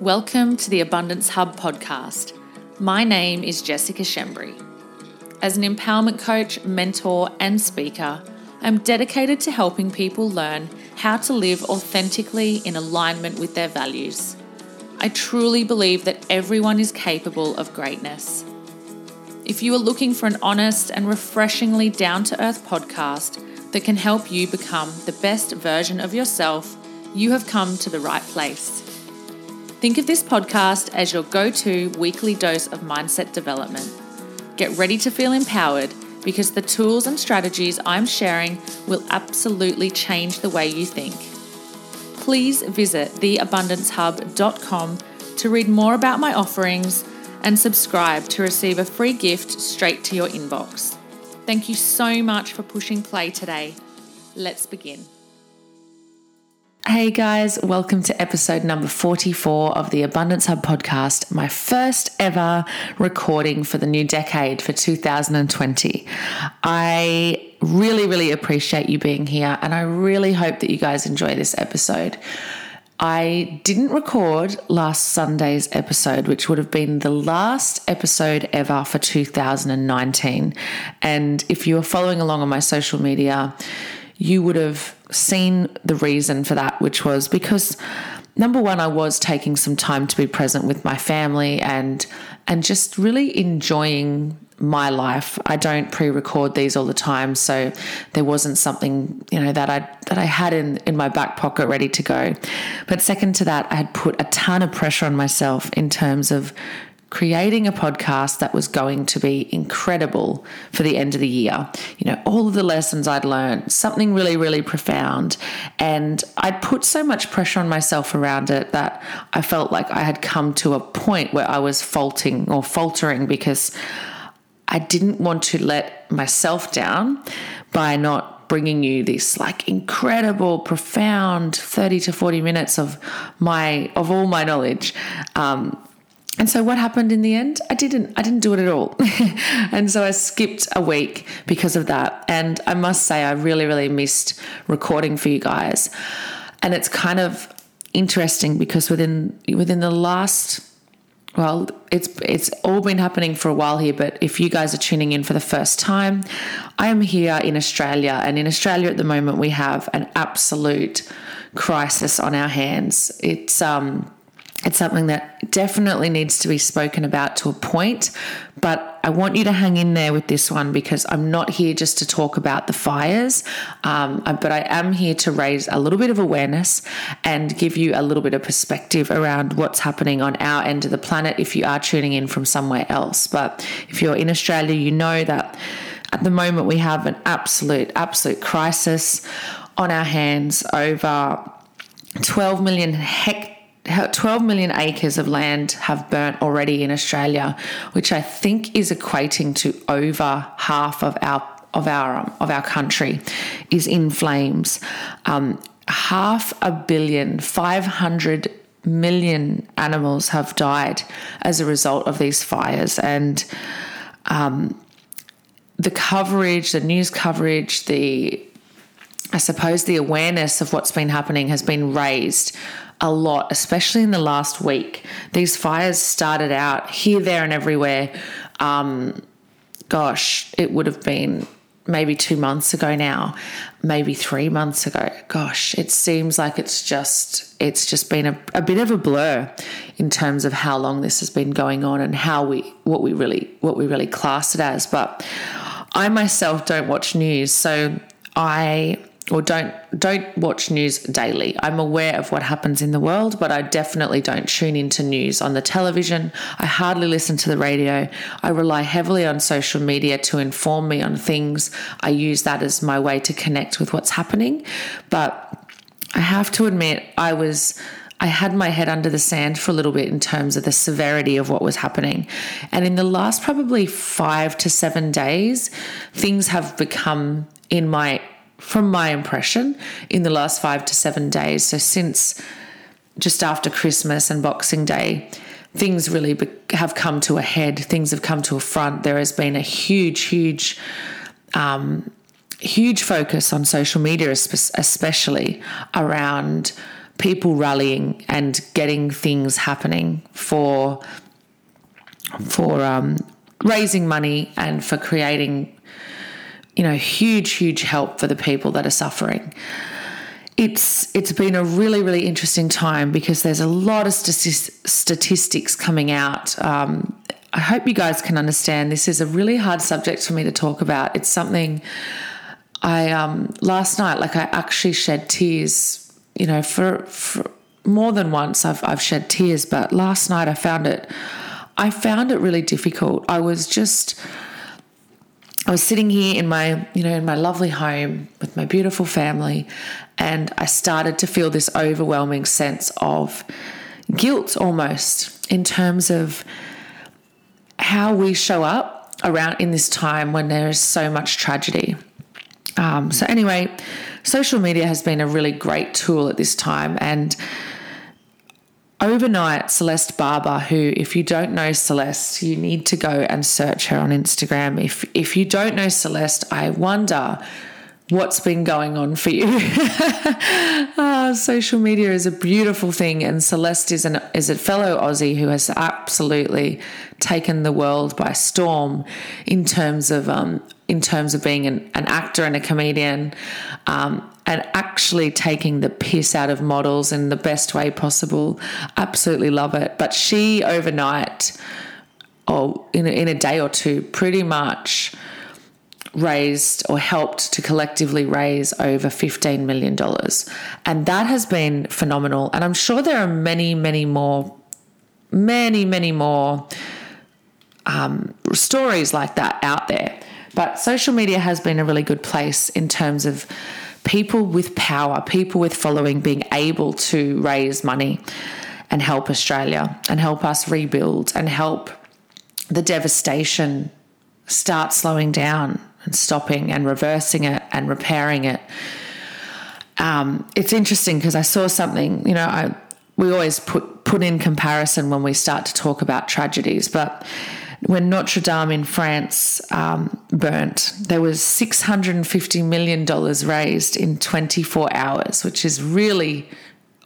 Welcome to the Abundance Hub podcast. My name is Jessica Schembri. As an empowerment coach, mentor, and speaker, I'm dedicated to helping people learn how to live authentically in alignment with their values. I truly believe that everyone is capable of greatness. If you are looking for an honest and refreshingly down to earth podcast that can help you become the best version of yourself, you have come to the right place. Think of this podcast as your go to weekly dose of mindset development. Get ready to feel empowered because the tools and strategies I'm sharing will absolutely change the way you think. Please visit theabundancehub.com to read more about my offerings and subscribe to receive a free gift straight to your inbox. Thank you so much for pushing play today. Let's begin. Hey guys, welcome to episode number 44 of the Abundance Hub podcast, my first ever recording for the new decade for 2020. I really, really appreciate you being here, and I really hope that you guys enjoy this episode. I didn't record last Sunday's episode, which would have been the last episode ever for 2019. And if you were following along on my social media, you would have seen the reason for that, which was because number one, I was taking some time to be present with my family and and just really enjoying my life. I don't pre-record these all the time, so there wasn't something, you know, that I that I had in in my back pocket ready to go. But second to that, I had put a ton of pressure on myself in terms of creating a podcast that was going to be incredible for the end of the year. You know, all of the lessons I'd learned, something really, really profound. And I'd put so much pressure on myself around it that I felt like I had come to a point where I was faulting or faltering because I didn't want to let myself down by not bringing you this like incredible profound 30 to 40 minutes of my of all my knowledge um, and so what happened in the end? I didn't I didn't do it at all. and so I skipped a week because of that. And I must say I really really missed recording for you guys. And it's kind of interesting because within within the last well, it's it's all been happening for a while here, but if you guys are tuning in for the first time, I am here in Australia, and in Australia at the moment we have an absolute crisis on our hands. It's um it's something that definitely needs to be spoken about to a point, but I want you to hang in there with this one because I'm not here just to talk about the fires, um, but I am here to raise a little bit of awareness and give you a little bit of perspective around what's happening on our end of the planet if you are tuning in from somewhere else. But if you're in Australia, you know that at the moment we have an absolute, absolute crisis on our hands over 12 million hectares 12 million acres of land have burnt already in Australia, which I think is equating to over half of our of our um, of our country is in flames. Um, half a billion, 500 million animals have died as a result of these fires, and um, the coverage, the news coverage, the I suppose the awareness of what's been happening has been raised a lot, especially in the last week. These fires started out here, there, and everywhere. Um, gosh, it would have been maybe two months ago now, maybe three months ago. Gosh, it seems like it's just it's just been a, a bit of a blur in terms of how long this has been going on and how we what we really what we really class it as. But I myself don't watch news, so I or don't don't watch news daily. I'm aware of what happens in the world, but I definitely don't tune into news on the television. I hardly listen to the radio. I rely heavily on social media to inform me on things. I use that as my way to connect with what's happening. But I have to admit I was I had my head under the sand for a little bit in terms of the severity of what was happening. And in the last probably 5 to 7 days, things have become in my from my impression, in the last five to seven days. So, since just after Christmas and Boxing Day, things really be- have come to a head. Things have come to a front. There has been a huge, huge, um, huge focus on social media, especially around people rallying and getting things happening for for um, raising money and for creating you know huge huge help for the people that are suffering it's it's been a really really interesting time because there's a lot of statistics coming out um, I hope you guys can understand this is a really hard subject for me to talk about. It's something I um, last night, like I actually shed tears. You know, for, for more than once, I've I've shed tears, but last night I found it. I found it really difficult. I was just. I was sitting here in my, you know, in my lovely home with my beautiful family, and I started to feel this overwhelming sense of guilt almost in terms of how we show up around in this time when there is so much tragedy. Um, so, anyway, social media has been a really great tool at this time. And overnight, Celeste Barber, who, if you don't know Celeste, you need to go and search her on Instagram. If if you don't know Celeste, I wonder what's been going on for you. oh, social media is a beautiful thing, and Celeste is an is a fellow Aussie who has absolutely taken the world by storm in terms of um, in terms of being an, an actor and a comedian. Um, and actually taking the piss out of models in the best way possible. Absolutely love it. But she overnight, or in a, in a day or two, pretty much raised or helped to collectively raise over $15 million. And that has been phenomenal. And I'm sure there are many, many more, many, many more um, stories like that out there. But social media has been a really good place in terms of people with power, people with following being able to raise money and help Australia and help us rebuild and help the devastation start slowing down and stopping and reversing it and repairing it. Um, it's interesting because I saw something, you know, I, we always put, put in comparison when we start to talk about tragedies, but when Notre Dame in France um, burnt, there was $650 million raised in 24 hours, which is really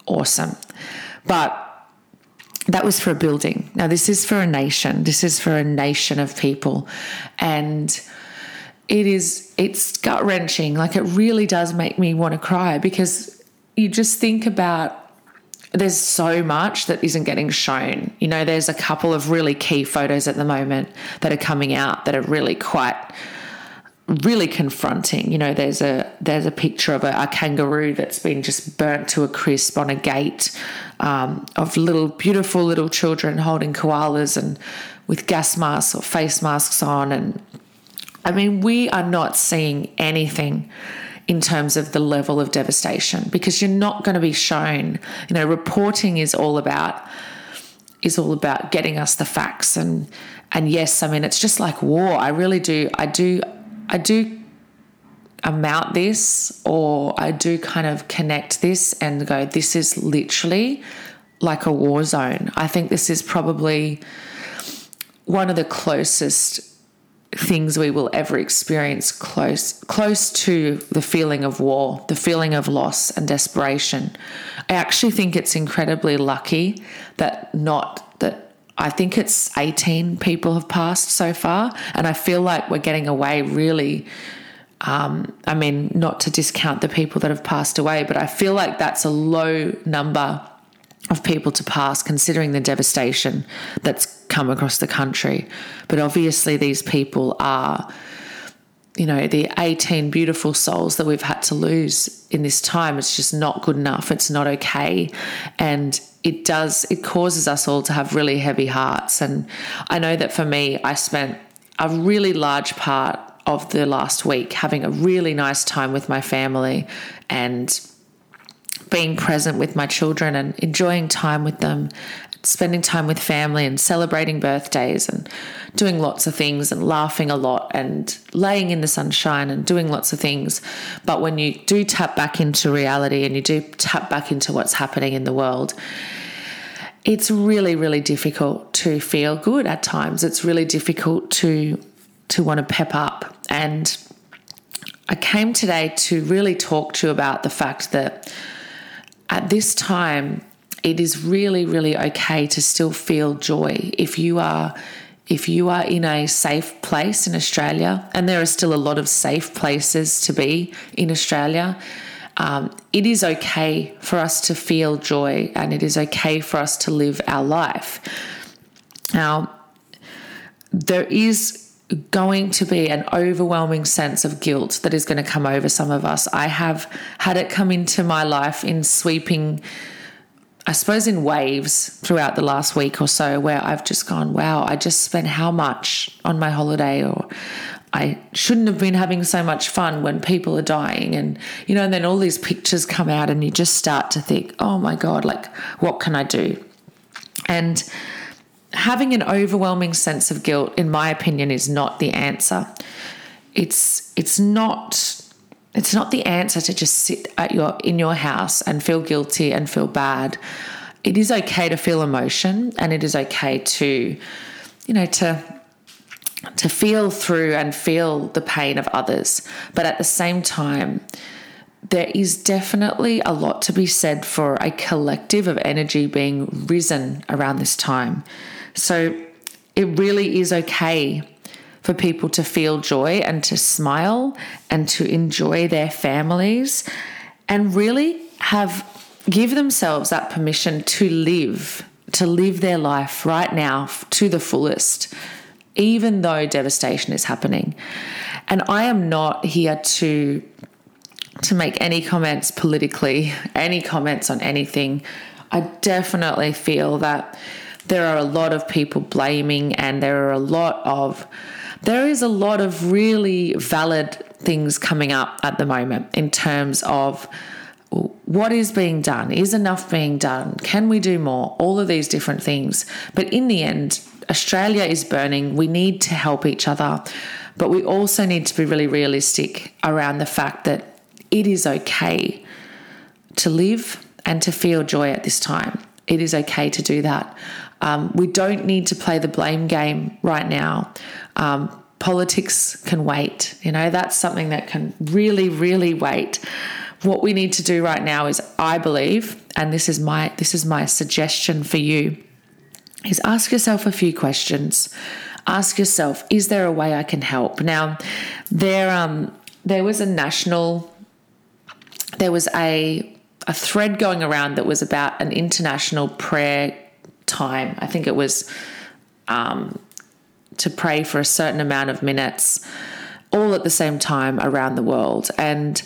awesome. But that was for a building. Now, this is for a nation. This is for a nation of people. And it is it's gut wrenching. Like it really does make me want to cry because you just think about there's so much that isn't getting shown. You know, there's a couple of really key photos at the moment that are coming out that are really quite really confronting. You know, there's a there's a picture of a, a kangaroo that's been just burnt to a crisp on a gate um, of little beautiful little children holding koalas and with gas masks or face masks on and I mean, we are not seeing anything in terms of the level of devastation because you're not going to be shown. You know, reporting is all about is all about getting us the facts and and yes, I mean it's just like war. I really do I do I do amount this or I do kind of connect this and go this is literally like a war zone. I think this is probably one of the closest things we will ever experience close close to the feeling of war, the feeling of loss and desperation. I actually think it's incredibly lucky that not that I think it's 18 people have passed so far and I feel like we're getting away really um, I mean, not to discount the people that have passed away, but I feel like that's a low number of people to pass, considering the devastation that's come across the country. But obviously, these people are, you know, the 18 beautiful souls that we've had to lose in this time. It's just not good enough. It's not okay. And it does, it causes us all to have really heavy hearts. And I know that for me, I spent a really large part of the last week having a really nice time with my family and being present with my children and enjoying time with them, spending time with family and celebrating birthdays and doing lots of things and laughing a lot and laying in the sunshine and doing lots of things. But when you do tap back into reality and you do tap back into what's happening in the world, it's really, really difficult to feel good at times. It's really difficult to to want to pep up. And I came today to really talk to you about the fact that at this time, it is really, really okay to still feel joy if you are if you are in a safe place in Australia, and there are still a lot of safe places to be in Australia, um, it is okay for us to feel joy and it is okay for us to live our life. Now, there is going to be an overwhelming sense of guilt that is going to come over some of us. I have had it come into my life in sweeping I suppose in waves throughout the last week or so where I've just gone, wow, I just spent how much on my holiday or I shouldn't have been having so much fun when people are dying. And, you know, and then all these pictures come out and you just start to think, oh my God, like, what can I do? And having an overwhelming sense of guilt, in my opinion, is not the answer. It's, it's not it's not the answer to just sit at your in your house and feel guilty and feel bad. It is okay to feel emotion and it is okay to you know to to feel through and feel the pain of others. But at the same time, there is definitely a lot to be said for a collective of energy being risen around this time. So it really is okay for people to feel joy and to smile and to enjoy their families and really have give themselves that permission to live to live their life right now to the fullest even though devastation is happening. And i am not here to to make any comments politically any comments on anything. I definitely feel that there are a lot of people blaming and there are a lot of there is a lot of really valid things coming up at the moment in terms of what is being done? Is enough being done? Can we do more? All of these different things. But in the end, Australia is burning. We need to help each other. But we also need to be really realistic around the fact that it is okay to live and to feel joy at this time. It is okay to do that. Um, we don't need to play the blame game right now. Um, politics can wait. You know, that's something that can really, really wait. What we need to do right now is, I believe, and this is my this is my suggestion for you, is ask yourself a few questions. Ask yourself, is there a way I can help? Now, there um there was a national there was a a thread going around that was about an international prayer time. I think it was um, to pray for a certain amount of minutes, all at the same time around the world. And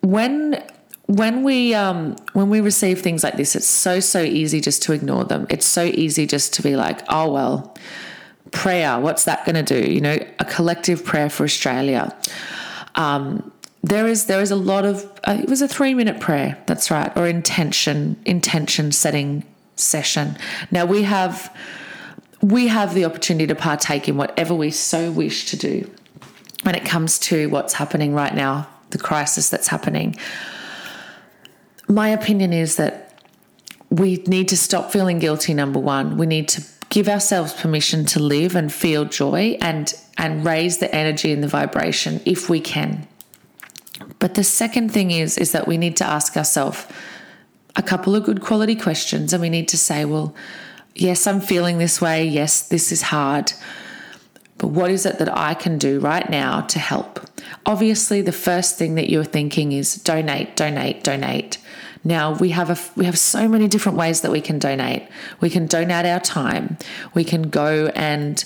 when when we um, when we receive things like this, it's so so easy just to ignore them. It's so easy just to be like, oh well, prayer. What's that going to do? You know, a collective prayer for Australia. Um, there is there is a lot of uh, it was a three minute prayer. That's right, or intention intention setting session. Now we have we have the opportunity to partake in whatever we so wish to do when it comes to what's happening right now, the crisis that's happening. My opinion is that we need to stop feeling guilty number 1. We need to give ourselves permission to live and feel joy and and raise the energy and the vibration if we can. But the second thing is is that we need to ask ourselves a couple of good quality questions and we need to say, well, yes, I'm feeling this way. Yes, this is hard. But what is it that I can do right now to help? Obviously, the first thing that you're thinking is donate, donate, donate. Now we have a we have so many different ways that we can donate. We can donate our time. We can go and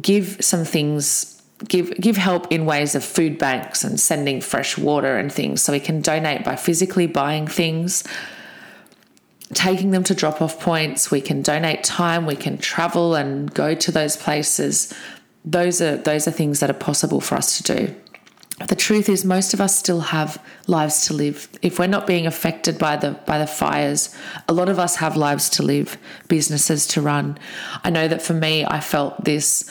give some things give give help in ways of food banks and sending fresh water and things so we can donate by physically buying things taking them to drop off points, we can donate time, we can travel and go to those places. Those are those are things that are possible for us to do. The truth is most of us still have lives to live. If we're not being affected by the by the fires, a lot of us have lives to live, businesses to run. I know that for me I felt this,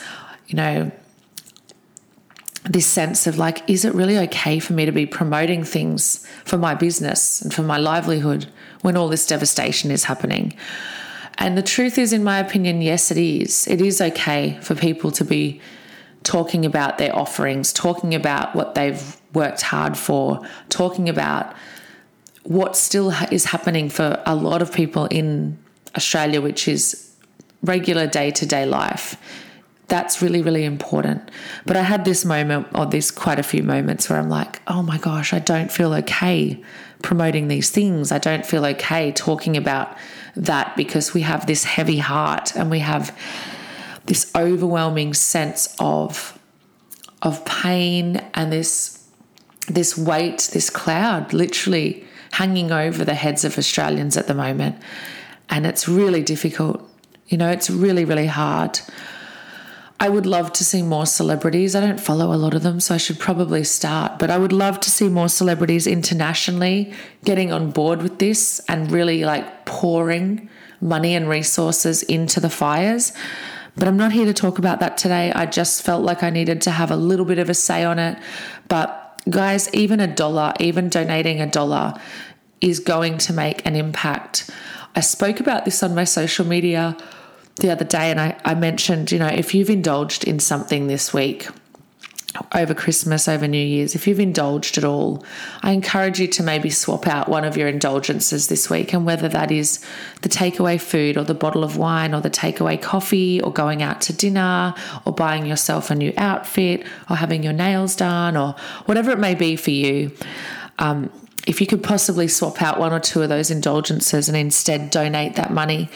you know, this sense of like, is it really okay for me to be promoting things for my business and for my livelihood when all this devastation is happening? And the truth is, in my opinion, yes, it is. It is okay for people to be talking about their offerings, talking about what they've worked hard for, talking about what still is happening for a lot of people in Australia, which is regular day to day life. That's really, really important. But I had this moment, or this quite a few moments, where I'm like, oh my gosh, I don't feel okay promoting these things. I don't feel okay talking about that because we have this heavy heart and we have this overwhelming sense of of pain and this this weight, this cloud literally hanging over the heads of Australians at the moment. And it's really difficult. You know, it's really, really hard. I would love to see more celebrities. I don't follow a lot of them, so I should probably start. But I would love to see more celebrities internationally getting on board with this and really like pouring money and resources into the fires. But I'm not here to talk about that today. I just felt like I needed to have a little bit of a say on it. But guys, even a dollar, even donating a dollar is going to make an impact. I spoke about this on my social media the other day, and I, I mentioned, you know, if you've indulged in something this week, over Christmas, over New Year's, if you've indulged at all, I encourage you to maybe swap out one of your indulgences this week. And whether that is the takeaway food or the bottle of wine or the takeaway coffee or going out to dinner or buying yourself a new outfit or having your nails done or whatever it may be for you. Um, if you could possibly swap out one or two of those indulgences and instead donate that money,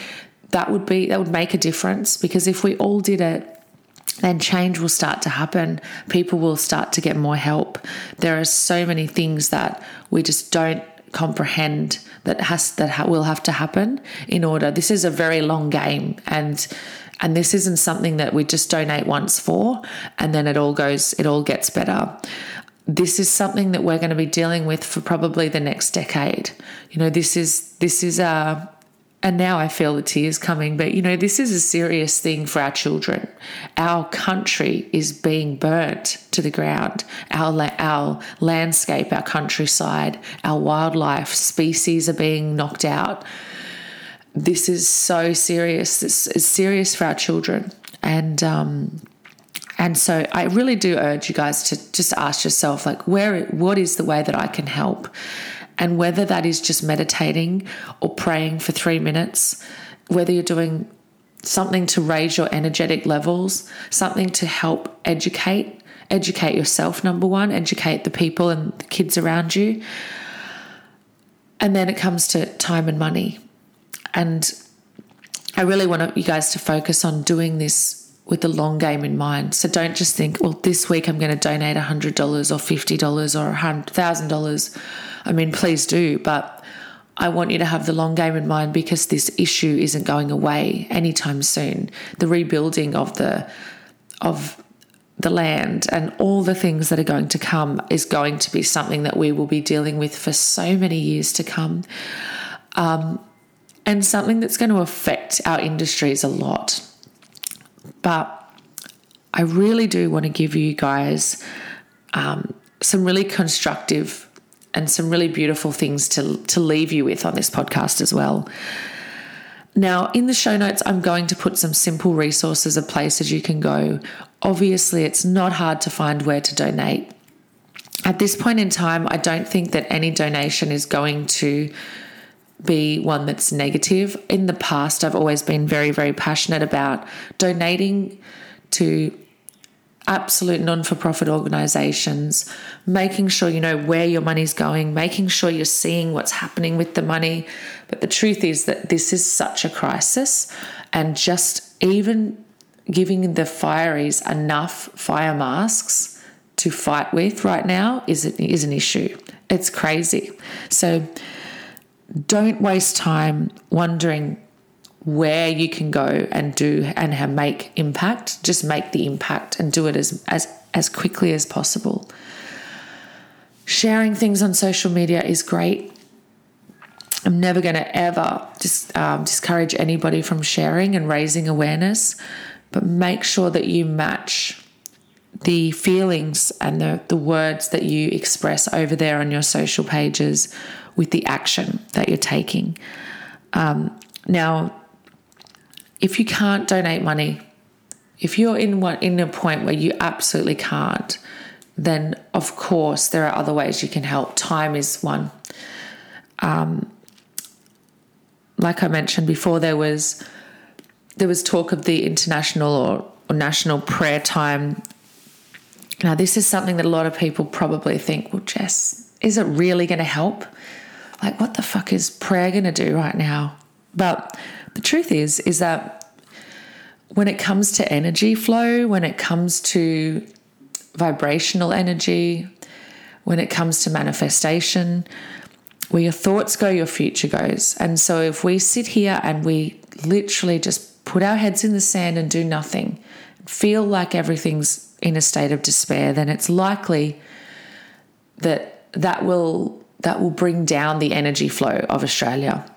that would be that would make a difference because if we all did it then change will start to happen. People will start to get more help. There are so many things that we just don't comprehend that has that ha- will have to happen in order. This is a very long game, and and this isn't something that we just donate once for, and then it all goes, it all gets better. This is something that we're going to be dealing with for probably the next decade. You know, this is this is a and now I feel the tears coming, but you know, this is a serious thing for our children. Our country is being burnt to the ground. Our, our landscape, our countryside, our wildlife species are being knocked out. This is so serious. This is serious for our children. And, um, and so I really do urge you guys to just ask yourself, like, where, what is the way that I can help? And whether that is just meditating or praying for three minutes, whether you're doing something to raise your energetic levels, something to help educate, educate yourself, number one, educate the people and the kids around you. And then it comes to time and money. And I really want you guys to focus on doing this with the long game in mind. So don't just think, well, this week I'm going to donate $100 or $50 or $1,000 I mean, please do, but I want you to have the long game in mind because this issue isn't going away anytime soon. The rebuilding of the of the land and all the things that are going to come is going to be something that we will be dealing with for so many years to come. Um, and something that's going to affect our industries a lot. But I really do want to give you guys um, some really constructive and some really beautiful things to, to leave you with on this podcast as well. Now, in the show notes, I'm going to put some simple resources of places you can go. Obviously, it's not hard to find where to donate. At this point in time, I don't think that any donation is going to be one that's negative. In the past, I've always been very, very passionate about donating to absolute non for profit organizations, making sure you know where your money's going, making sure you're seeing what's happening with the money. But the truth is that this is such a crisis, and just even giving the fireys enough fire masks to fight with right now is, is an issue. It's crazy. So don't waste time wondering where you can go and do and make impact. Just make the impact and do it as as as quickly as possible. Sharing things on social media is great. I'm never going to ever just um, discourage anybody from sharing and raising awareness but make sure that you match the feelings and the, the words that you express over there on your social pages with the action that you're taking. Um, now if you can't donate money, if you're in one in a point where you absolutely can't, then of course there are other ways you can help. Time is one. Um, like I mentioned before, there was there was talk of the international or, or national prayer time. Now, this is something that a lot of people probably think, well, Jess, is it really going to help? Like, what the fuck is prayer going to do right now? But the truth is, is that when it comes to energy flow, when it comes to vibrational energy, when it comes to manifestation, where your thoughts go, your future goes. And so if we sit here and we literally just put our heads in the sand and do nothing, feel like everything's in a state of despair, then it's likely that that will that will bring down the energy flow of Australia.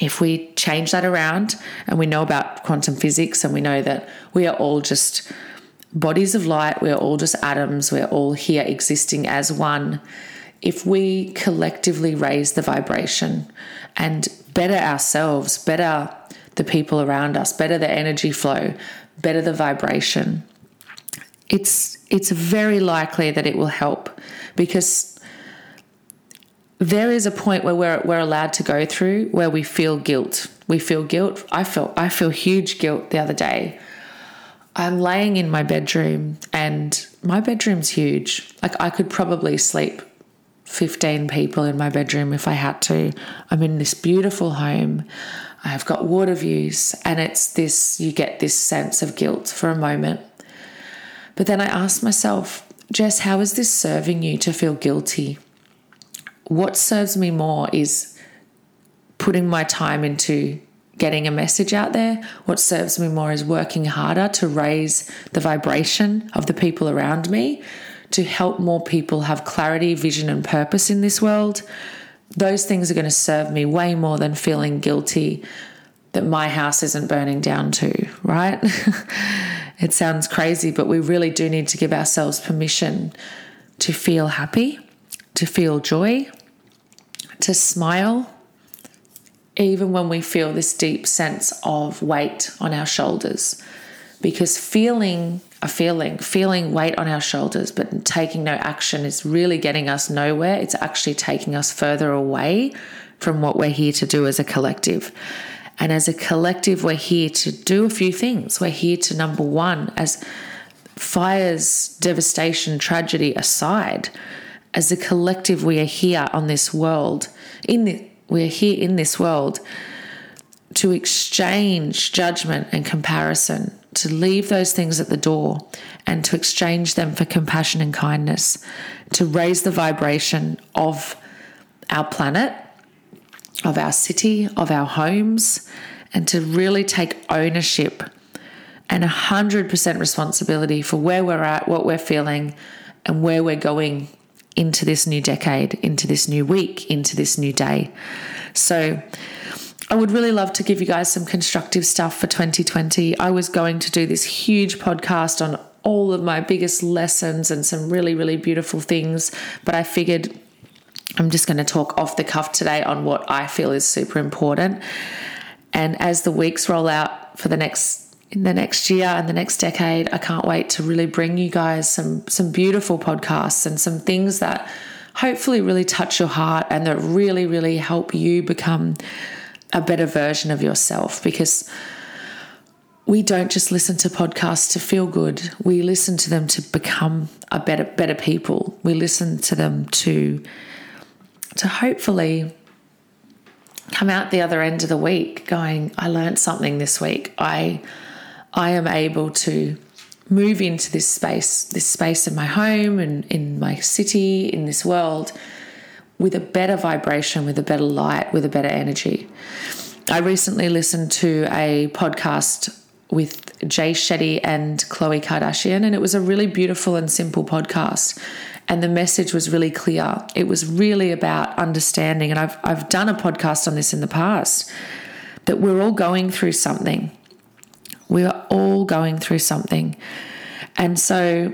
If we change that around and we know about quantum physics and we know that we are all just bodies of light, we're all just atoms, we're all here existing as one if we collectively raise the vibration and better ourselves, better the people around us, better the energy flow, better the vibration, it's it's very likely that it will help because there is a point where we're we're allowed to go through where we feel guilt. We feel guilt. I felt I feel huge guilt the other day. I'm laying in my bedroom and my bedroom's huge. Like I could probably sleep 15 people in my bedroom if I had to. I'm in this beautiful home. I've got water views, and it's this you get this sense of guilt for a moment. But then I asked myself, Jess, how is this serving you to feel guilty? What serves me more is putting my time into getting a message out there. What serves me more is working harder to raise the vibration of the people around me to help more people have clarity, vision, and purpose in this world, those things are going to serve me way more than feeling guilty that my house isn't burning down too, right? it sounds crazy, but we really do need to give ourselves permission to feel happy, to feel joy, to smile, even when we feel this deep sense of weight on our shoulders. Because feeling a feeling, feeling weight on our shoulders, but taking no action is really getting us nowhere. It's actually taking us further away from what we're here to do as a collective. And as a collective, we're here to do a few things. We're here to, number one, as fires, devastation, tragedy aside, as a collective, we are here on this world. In the, we are here in this world to exchange judgment and comparison to leave those things at the door and to exchange them for compassion and kindness, to raise the vibration of our planet, of our city, of our homes, and to really take ownership and 100% responsibility for where we're at, what we're feeling, and where we're going into this new decade, into this new week, into this new day. So, I would really love to give you guys some constructive stuff for 2020. I was going to do this huge podcast on all of my biggest lessons and some really, really beautiful things, but I figured I'm just going to talk off the cuff today on what I feel is super important. And as the weeks roll out for the next in the next year and the next decade, I can't wait to really bring you guys some some beautiful podcasts and some things that hopefully really touch your heart and that really really help you become a better version of yourself because we don't just listen to podcasts to feel good. We listen to them to become a better better people. We listen to them to to hopefully come out the other end of the week going, I learned something this week. I I am able to move into this space, this space in my home and in my city, in this world with a better vibration, with a better light, with a better energy. I recently listened to a podcast with Jay Shetty and Khloe Kardashian, and it was a really beautiful and simple podcast. And the message was really clear. It was really about understanding, and I've, I've done a podcast on this in the past, that we're all going through something. We are all going through something. And so,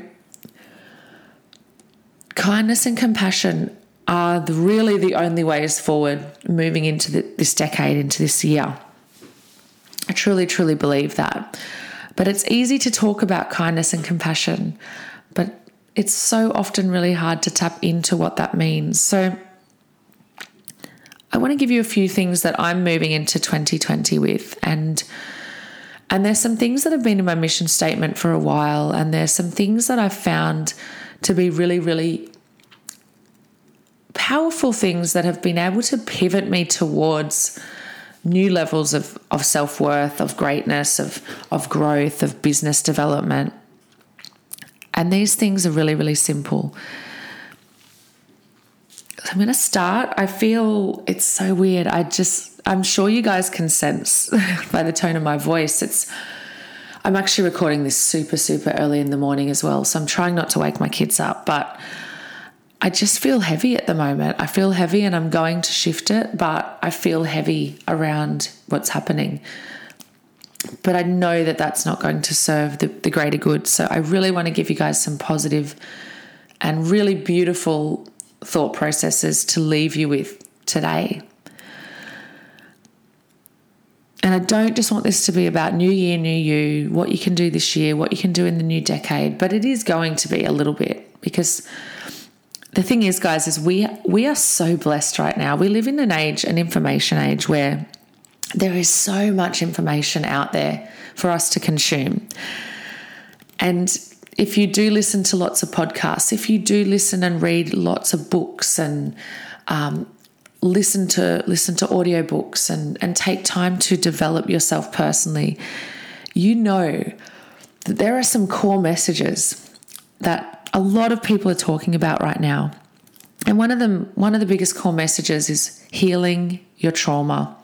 kindness and compassion are the, really the only ways forward moving into the, this decade, into this year. I truly, truly believe that. But it's easy to talk about kindness and compassion, but it's so often really hard to tap into what that means. So, I want to give you a few things that I'm moving into 2020 with and and there's some things that have been in my mission statement for a while and there's some things that I've found to be really really powerful things that have been able to pivot me towards new levels of, of self-worth, of greatness, of of growth, of business development. And these things are really, really simple. So I'm going to start. I feel it's so weird. I just, I'm sure you guys can sense by the tone of my voice. It's, I'm actually recording this super, super early in the morning as well. So I'm trying not to wake my kids up, but I just feel heavy at the moment. I feel heavy and I'm going to shift it, but I feel heavy around what's happening. But I know that that's not going to serve the, the greater good. So I really want to give you guys some positive and really beautiful thought processes to leave you with today. And I don't just want this to be about new year, new you, what you can do this year, what you can do in the new decade, but it is going to be a little bit because the thing is guys is we we are so blessed right now. We live in an age, an information age where there is so much information out there for us to consume. And if you do listen to lots of podcasts, if you do listen and read lots of books and um, listen to listen to audiobooks and, and take time to develop yourself personally, you know that there are some core messages that a lot of people are talking about right now. And one of them, one of the biggest core messages is healing your trauma,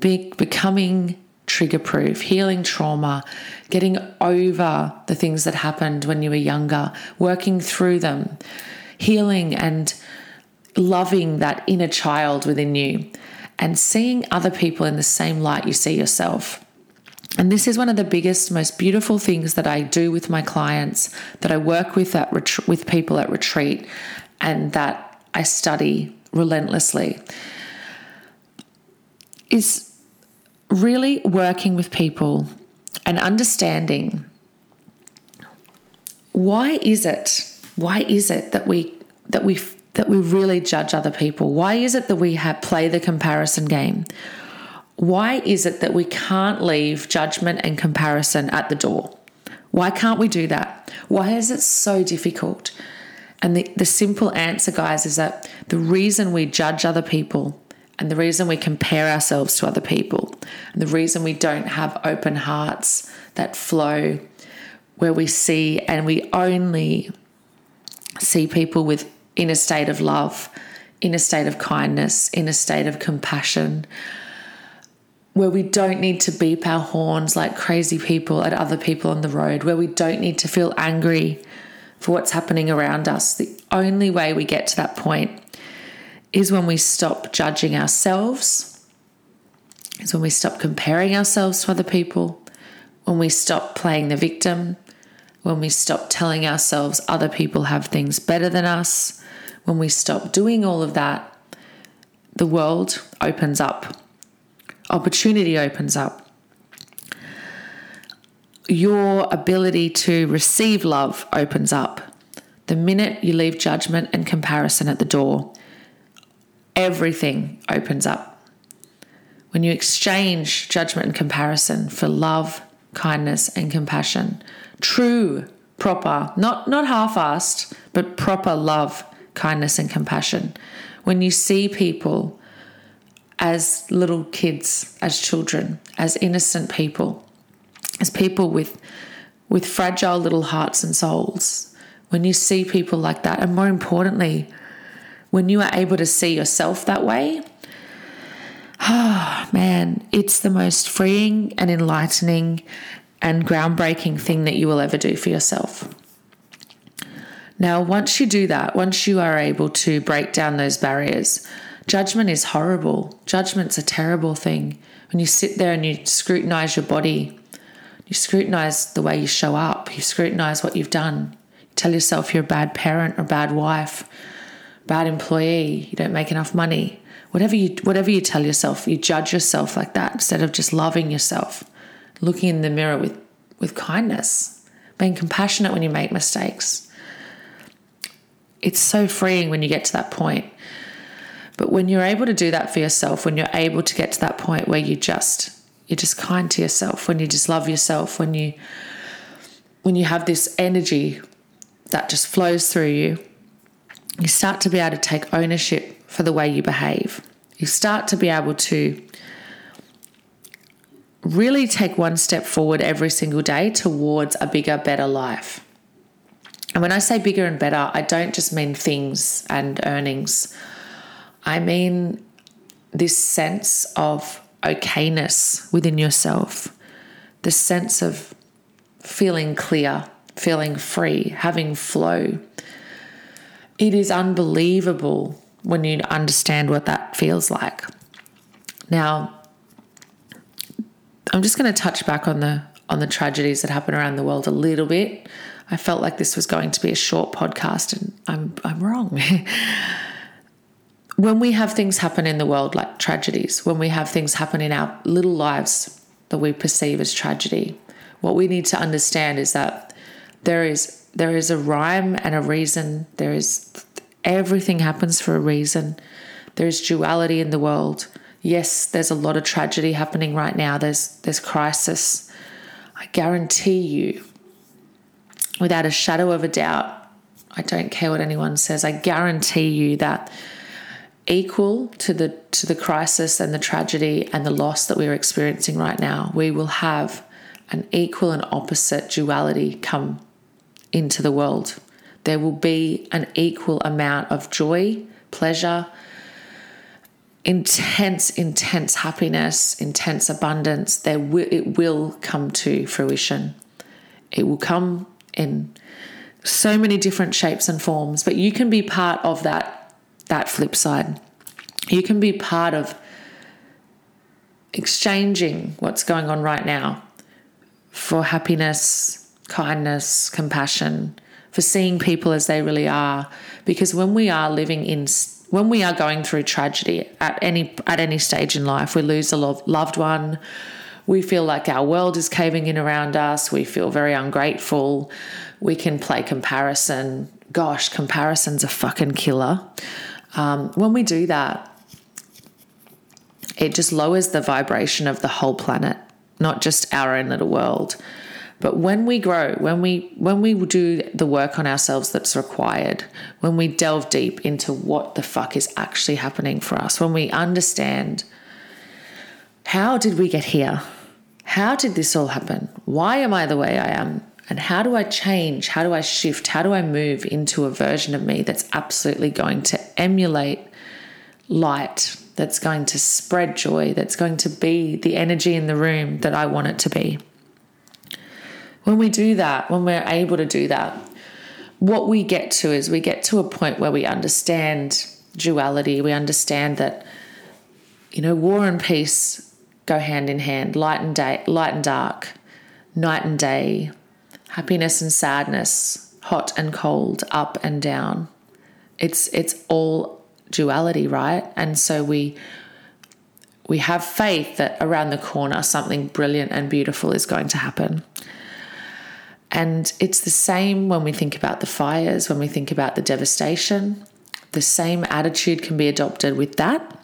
be, becoming trigger proof, healing trauma, getting over the things that happened when you were younger, working through them, healing and loving that inner child within you, and seeing other people in the same light you see yourself. And this is one of the biggest, most beautiful things that I do with my clients, that I work with at ret- with people at retreat, and that I study relentlessly. Is really working with people and understanding why is it why is it that we that we that we really judge other people. Why is it that we have play the comparison game? Why is it that we can't leave judgment and comparison at the door? Why can't we do that? Why is it so difficult? And the, the simple answer guys is that the reason we judge other people and the reason we compare ourselves to other people, and the reason we don't have open hearts that flow where we see and we only see people with in a state of love, in a state of kindness, in a state of compassion, where we don't need to beep our horns like crazy people at other people on the road, where we don't need to feel angry for what's happening around us. The only way we get to that point is when we stop judging ourselves, is when we stop comparing ourselves to other people, when we stop playing the victim, when we stop telling ourselves other people have things better than us, when we stop doing all of that, the world opens up, opportunity opens up. Your ability to receive love opens up. The minute you leave judgment and comparison at the door, everything opens up. When you exchange judgment and comparison for love, kindness, and compassion, true, proper, not, not half assed, but proper love, kindness, and compassion. When you see people as little kids, as children, as innocent people, as people with, with fragile little hearts and souls, when you see people like that, and more importantly, when you are able to see yourself that way, oh man, it's the most freeing and enlightening and groundbreaking thing that you will ever do for yourself. Now, once you do that, once you are able to break down those barriers, judgment is horrible. Judgment's a terrible thing. When you sit there and you scrutinize your body, you scrutinize the way you show up, you scrutinize what you've done, you tell yourself you're a bad parent or bad wife, bad employee, you don't make enough money. Whatever you whatever you tell yourself, you judge yourself like that instead of just loving yourself, looking in the mirror with with kindness, being compassionate when you make mistakes. It's so freeing when you get to that point. But when you're able to do that for yourself, when you're able to get to that point where you just you're just kind to yourself, when you just love yourself, when you when you have this energy that just flows through you, you start to be able to take ownership for the way you behave. You start to be able to really take one step forward every single day towards a bigger, better life. And when I say bigger and better, I don't just mean things and earnings. I mean this sense of okayness within yourself, the sense of feeling clear, feeling free, having flow. It is unbelievable when you understand what that feels like. Now, I'm just going to touch back on the on the tragedies that happen around the world a little bit. I felt like this was going to be a short podcast and I'm I'm wrong. when we have things happen in the world like tragedies, when we have things happen in our little lives that we perceive as tragedy, what we need to understand is that there is there is a rhyme and a reason. There is everything happens for a reason. There is duality in the world. Yes, there's a lot of tragedy happening right now. There's there's crisis. I guarantee you, without a shadow of a doubt, I don't care what anyone says. I guarantee you that equal to the to the crisis and the tragedy and the loss that we're experiencing right now, we will have an equal and opposite duality come into the world. There will be an equal amount of joy, pleasure, intense, intense happiness, intense abundance. There it will come to fruition. It will come in so many different shapes and forms, but you can be part of that that flip side. You can be part of exchanging what's going on right now for happiness, kindness, compassion, for seeing people as they really are. Because when we are living in when we are going through tragedy at any at any stage in life, we lose a loved one, we feel like our world is caving in around us, we feel very ungrateful, we can play comparison. Gosh, comparison's a fucking killer. Um, when we do that, it just lowers the vibration of the whole planet, not just our own little world. But when we grow, when we when we do the work on ourselves that's required, when we delve deep into what the fuck is actually happening for us, when we understand how did we get here? How did this all happen? Why am I the way I am? And how do I change? How do I shift? How do I move into a version of me that's absolutely going to emulate light, that's going to spread joy, that's going to be the energy in the room that I want it to be? When we do that, when we're able to do that, what we get to is we get to a point where we understand duality. We understand that, you know, war and peace go hand in hand, light and day, light and dark, night and day, happiness and sadness, hot and cold, up and down. It's it's all duality, right? And so we we have faith that around the corner something brilliant and beautiful is going to happen. And it's the same when we think about the fires, when we think about the devastation. The same attitude can be adopted with that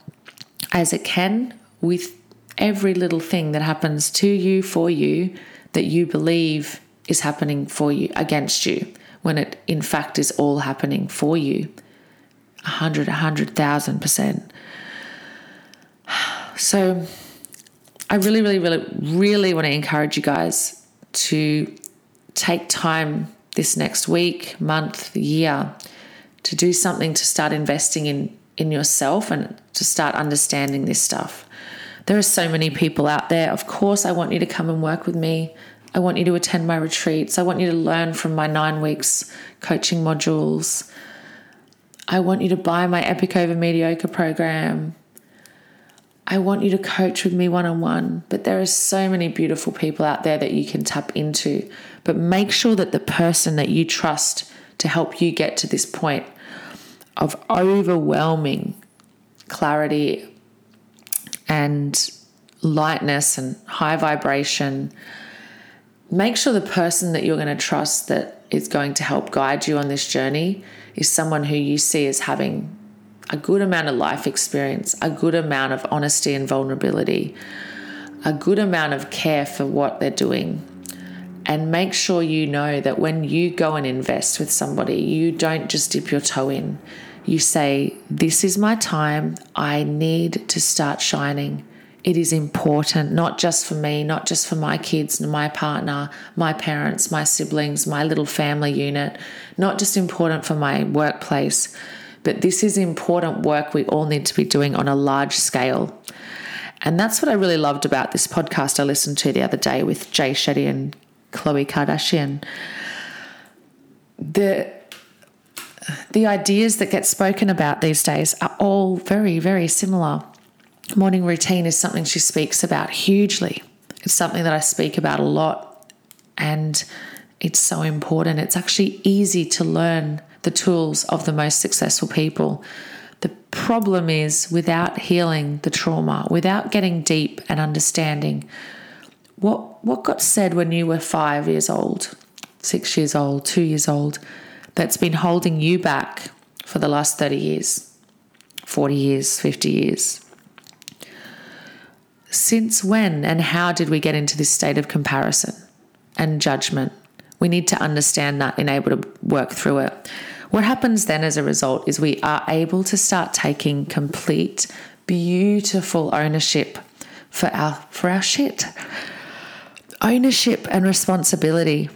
as it can with every little thing that happens to you, for you, that you believe is happening for you against you when it in fact is all happening for you. A hundred a hundred thousand percent. So i really really really really want to encourage you guys to take time this next week month year to do something to start investing in in yourself and to start understanding this stuff there are so many people out there of course i want you to come and work with me I want you to attend my retreats. I want you to learn from my nine weeks coaching modules. I want you to buy my Epic Over Mediocre program. I want you to coach with me one on one. But there are so many beautiful people out there that you can tap into. But make sure that the person that you trust to help you get to this point of overwhelming clarity and lightness and high vibration make sure the person that you're going to trust that is going to help guide you on this journey is someone who you see as having a good amount of life experience, a good amount of honesty and vulnerability, a good amount of care for what they're doing. And make sure you know that when you go and invest with somebody, you don't just dip your toe in. You say, This is my time. I need to start shining. It is important, not just for me, not just for my kids, my partner, my parents, my siblings, my little family unit, not just important for my workplace, but this is important work we all need to be doing on a large scale. And that's what I really loved about this podcast I listened to the other day with Jay Shetty and Khloe Kardashian. The the ideas that get spoken about these days are all very, very similar. Morning routine is something she speaks about hugely. It's something that I speak about a lot, and it's so important. It's actually easy to learn the tools of the most successful people. The problem is without healing the trauma, without getting deep and understanding what what got said when you were 5 years old, 6 years old, 2 years old that's been holding you back for the last 30 years, 40 years, 50 years. Since when and how did we get into this state of comparison and judgment? We need to understand that and able to work through it. What happens then as a result is we are able to start taking complete, beautiful ownership for our for our shit. Ownership and responsibility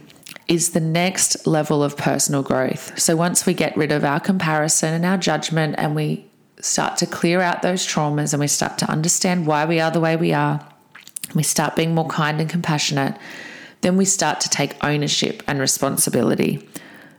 is the next level of personal growth. So once we get rid of our comparison and our judgment and we start to clear out those traumas and we start to understand why we are the way we are, we start being more kind and compassionate, then we start to take ownership and responsibility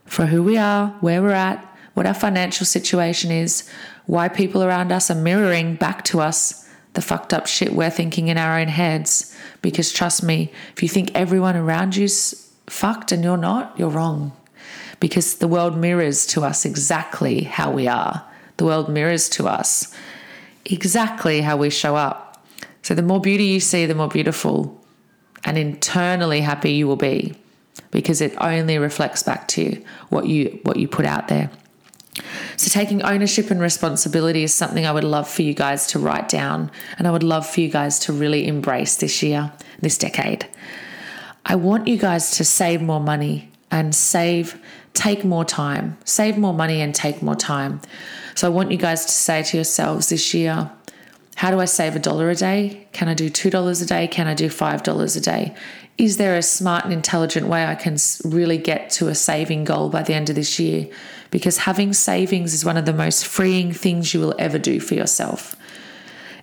for who we are, where we're at, what our financial situation is, why people around us are mirroring back to us the fucked up shit we're thinking in our own heads. Because trust me, if you think everyone around you's fucked and you're not, you're wrong. Because the world mirrors to us exactly how we are. The world mirrors to us exactly how we show up. So the more beauty you see, the more beautiful and internally happy you will be because it only reflects back to you what you what you put out there. So taking ownership and responsibility is something I would love for you guys to write down and I would love for you guys to really embrace this year, this decade. I want you guys to save more money and save take more time. Save more money and take more time. So I want you guys to say to yourselves this year, how do I save a dollar a day? Can I do $2 a day? Can I do $5 a day? Is there a smart and intelligent way I can really get to a saving goal by the end of this year? Because having savings is one of the most freeing things you will ever do for yourself.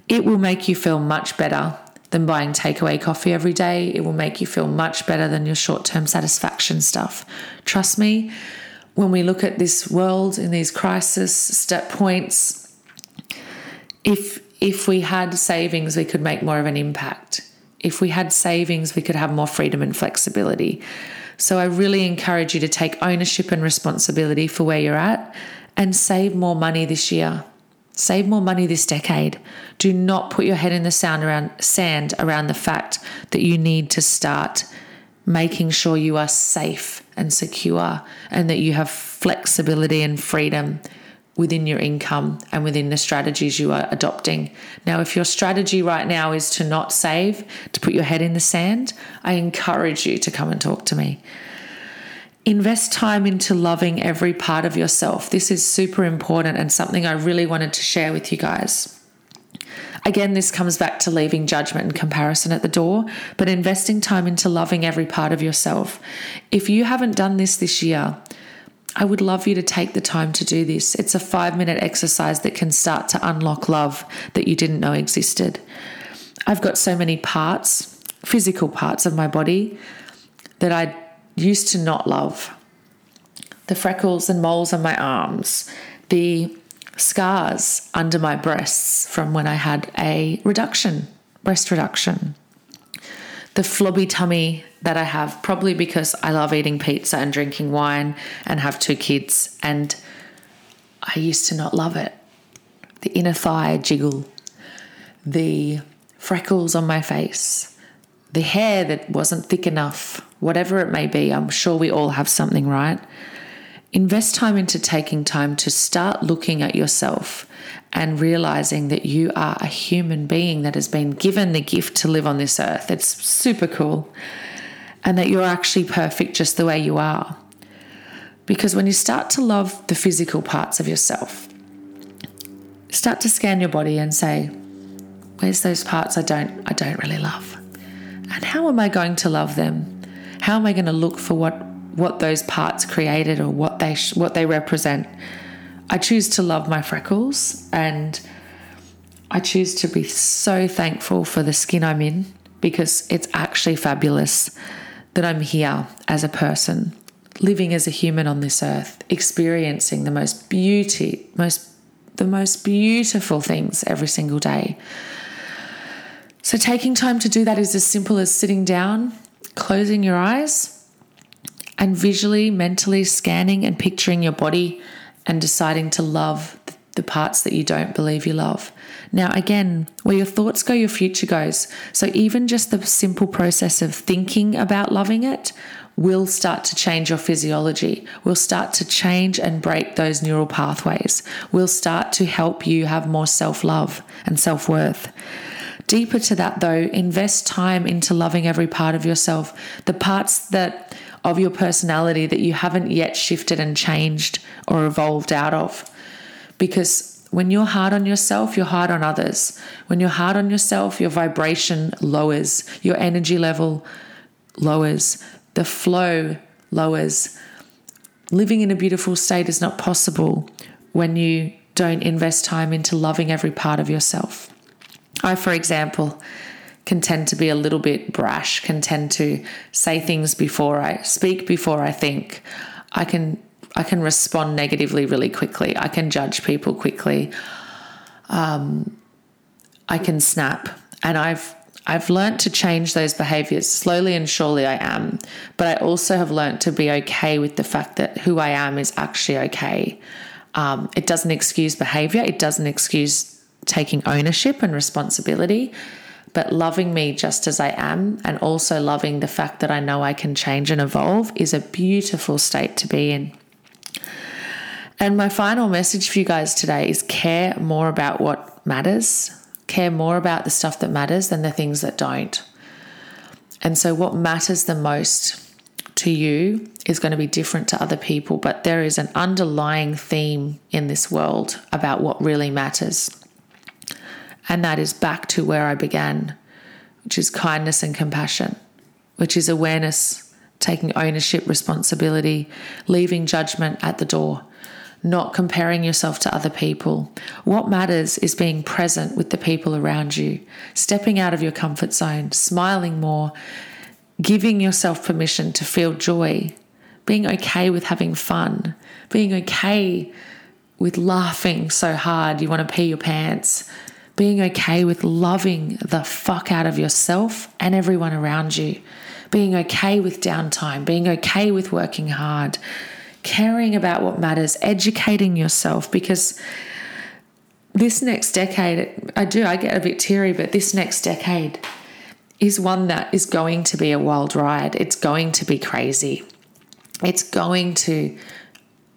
It will make you feel much better than buying takeaway coffee every day. It will make you feel much better than your short term satisfaction stuff. Trust me, when we look at this world in these crisis step points, if if we had savings, we could make more of an impact. If we had savings, we could have more freedom and flexibility. So I really encourage you to take ownership and responsibility for where you're at and save more money this year. Save more money this decade. Do not put your head in the sand around sand around the fact that you need to start making sure you are safe and secure and that you have flexibility and freedom within your income and within the strategies you are adopting. Now, if your strategy right now is to not save, to put your head in the sand, I encourage you to come and talk to me. Invest time into loving every part of yourself. This is super important and something I really wanted to share with you guys. Again, this comes back to leaving judgment and comparison at the door, but investing time into loving every part of yourself. If you haven't done this this year, I would love you to take the time to do this. It's a five minute exercise that can start to unlock love that you didn't know existed. I've got so many parts, physical parts of my body, that I used to not love. The freckles and moles on my arms, the scars under my breasts from when I had a reduction, breast reduction, the flobby tummy that I have, probably because I love eating pizza and drinking wine and have two kids, and I used to not love it. The inner thigh jiggle, the freckles on my face, the hair that wasn't thick enough, whatever it may be, I'm sure we all have something, right? invest time into taking time to start looking at yourself and realizing that you are a human being that has been given the gift to live on this earth. It's super cool. And that you're actually perfect just the way you are. Because when you start to love the physical parts of yourself, start to scan your body and say, where's those parts I don't I don't really love? And how am I going to love them? How am I going to look for what what those parts created or what they what they represent? I choose to love my freckles and I choose to be so thankful for the skin I'm in because it's actually fabulous that I'm here as a person, living as a human on this earth, experiencing the most beauty, most the most beautiful things every single day. So taking time to do that is as simple as sitting down, closing your eyes, and visually, mentally scanning and picturing your body and deciding to love the parts that you don't believe you love. Now, again, where your thoughts go, your future goes. So, even just the simple process of thinking about loving it will start to change your physiology, will start to change and break those neural pathways, will start to help you have more self love and self worth. Deeper to that, though, invest time into loving every part of yourself, the parts that of your personality that you haven't yet shifted and changed or evolved out of. Because when you're hard on yourself, you're hard on others. When you're hard on yourself, your vibration lowers, your energy level lowers, the flow lowers. Living in a beautiful state is not possible when you don't invest time into loving every part of yourself. I, for example, can tend to be a little bit brash, can tend to say things before I speak, before I think. I can I can respond negatively really quickly. I can judge people quickly. Um, I can snap, and I've I've learned to change those behaviors slowly and surely. I am, but I also have learned to be okay with the fact that who I am is actually okay. Um, it doesn't excuse behavior. It doesn't excuse taking ownership and responsibility but loving me just as I am and also loving the fact that I know I can change and evolve is a beautiful state to be in. And my final message for you guys today is care more about what matters, care more about the stuff that matters than the things that don't. And so, what matters the most to you is going to be different to other people, but there is an underlying theme in this world about what really matters. And that is back to where I began, which is kindness and compassion, which is awareness, taking ownership, responsibility, leaving judgment at the door, not comparing yourself to other people. What matters is being present with the people around you, stepping out of your comfort zone, smiling more, giving yourself permission to feel joy, being okay with having fun, being okay with laughing so hard you want to pee your pants, being okay with loving the fuck out of yourself and everyone around you, being okay with downtime, being okay with working hard, caring about what matters, educating yourself because this next decade, I do, I get a bit teary, but this next decade is one that is going to be a wild ride. It's going to be crazy. It's going to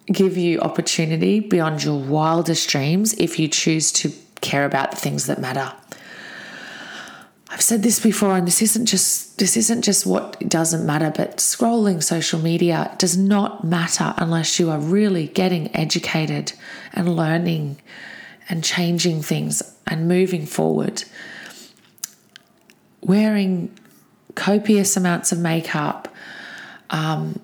give you opportunity beyond your wildest dreams if you choose to care about the things that matter. I've said this before, and this isn't just this isn't just what doesn't matter, but scrolling social media does not matter unless you are really getting educated and learning and changing things and moving forward. Wearing copious amounts of makeup, um,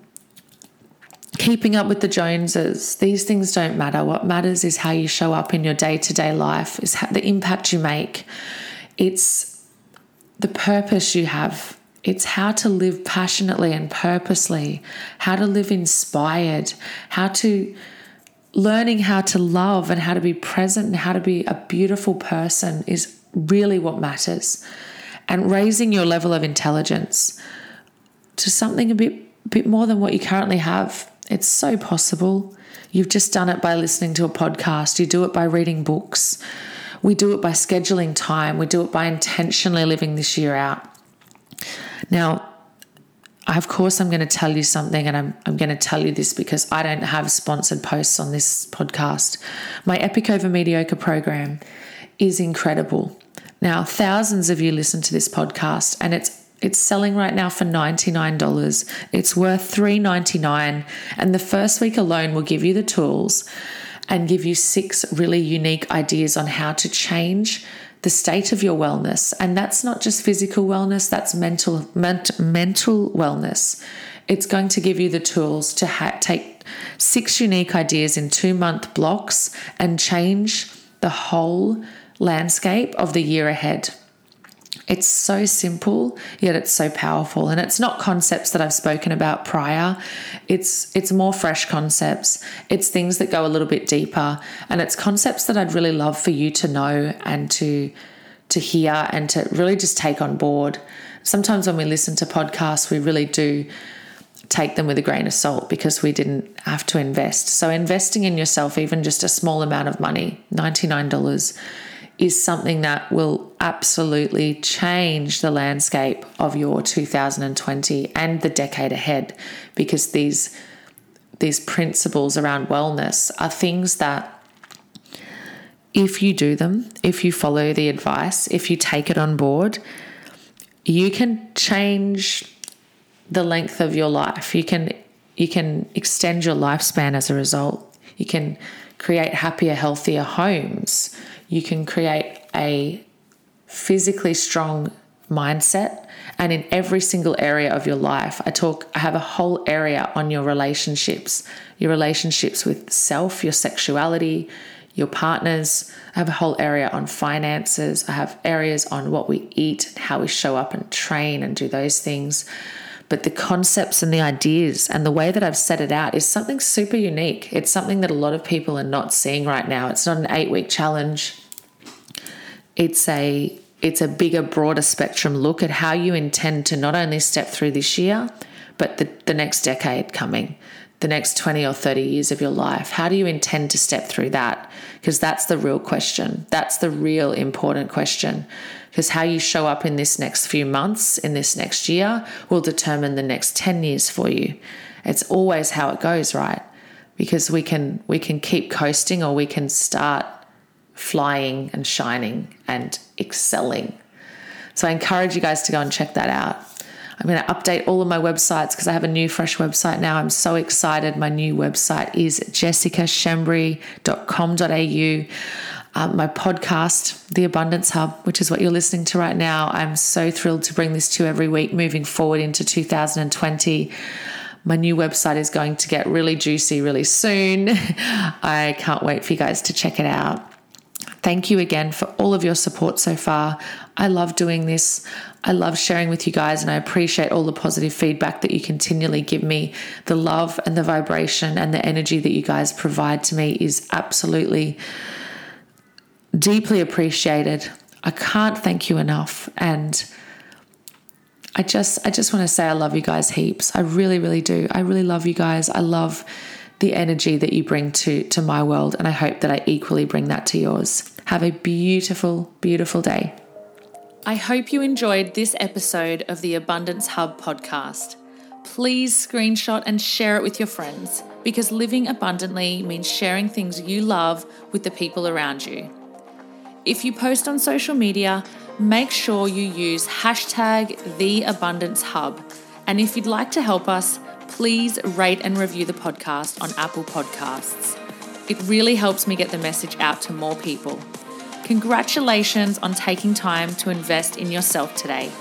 keeping up with the Joneses, these things don't matter. What matters is how you show up in your day to day life, is how, the impact you make. It's the purpose you have. It's how to live passionately and purposely, how to live inspired, how to learning how to love and how to be present and how to be a beautiful person is really what matters. And raising your level of intelligence to something a bit bit more than what you currently have it's so possible. You've just done it by listening to a podcast, you do it by reading books. We do it by scheduling time, we do it by intentionally living this year out. Now, of course, I'm going to tell you something, and I'm, I'm going to tell you this because I don't have sponsored posts on this podcast. My Epic Over Mediocre program is incredible. Now, thousands of you listen to this podcast, and it's it's selling right now for $99. It's worth $3.99. And the first week alone will give you the tools and give you six really unique ideas on how to change the state of your wellness. And that's not just physical wellness, that's mental ment- mental wellness. It's going to give you the tools to ha- take six unique ideas in 2-month blocks and change the whole landscape of the year ahead. It's so simple, yet it's so powerful. And it's not concepts that I've spoken about prior. It's it's more fresh concepts. It's things that go a little bit deeper. And it's concepts that I'd really love for you to know and to to hear and to really just take on board. Sometimes when we listen to podcasts, we really do take them with a grain of salt because we didn't have to invest. So investing in yourself, even just a small amount of money, $99 is something that will absolutely change the landscape of your 2020 and the decade ahead because these these principles around wellness are things that if you do them, if you follow the advice, if you take it on board, you can change the length of your life. You can you can extend your lifespan as a result. You can create happier, healthier homes you can create a physically strong mindset and in every single area of your life i talk i have a whole area on your relationships your relationships with self your sexuality your partners i have a whole area on finances i have areas on what we eat how we show up and train and do those things but the concepts and the ideas and the way that I've set it out is something super unique. It's something that a lot of people are not seeing right now. It's not an eight week challenge it's a it's a bigger, broader spectrum look at how you intend to not only step through this year, but the, the next decade coming, the next 20 or 30 years of your life. How do you intend to step through that? Because that's the real question. That's the real important question. Because how you show up in this next few months, in this next year, will determine the next 10 years for you. It's always how it goes, right? Because we can we can keep coasting or we can start flying and shining and excelling. So I encourage you guys to go and check that out. I'm going to update all of my websites because I have a new fresh website now. I'm so excited. My new website is jessicaschembri.com.au. Um, my podcast, The Abundance Hub, which is what you're listening to right now. I'm so thrilled to bring this to every week moving forward into 2020. My new website is going to get really juicy really soon. I can't wait for you guys to check it out. Thank you again for all of your support so far. I love doing this. I love sharing with you guys, and I appreciate all the positive feedback that you continually give me. The love and the vibration and the energy that you guys provide to me is absolutely deeply appreciated. I can't thank you enough. And I just I just want to say I love you guys heaps. I really, really do. I really love you guys. I love the energy that you bring to to my world and I hope that I equally bring that to yours. Have a beautiful, beautiful day. I hope you enjoyed this episode of the Abundance Hub podcast. Please screenshot and share it with your friends because living abundantly means sharing things you love with the people around you. If you post on social media, make sure you use hashtag the abundance hub. And if you'd like to help us, please rate and review the podcast on Apple Podcasts. It really helps me get the message out to more people. Congratulations on taking time to invest in yourself today.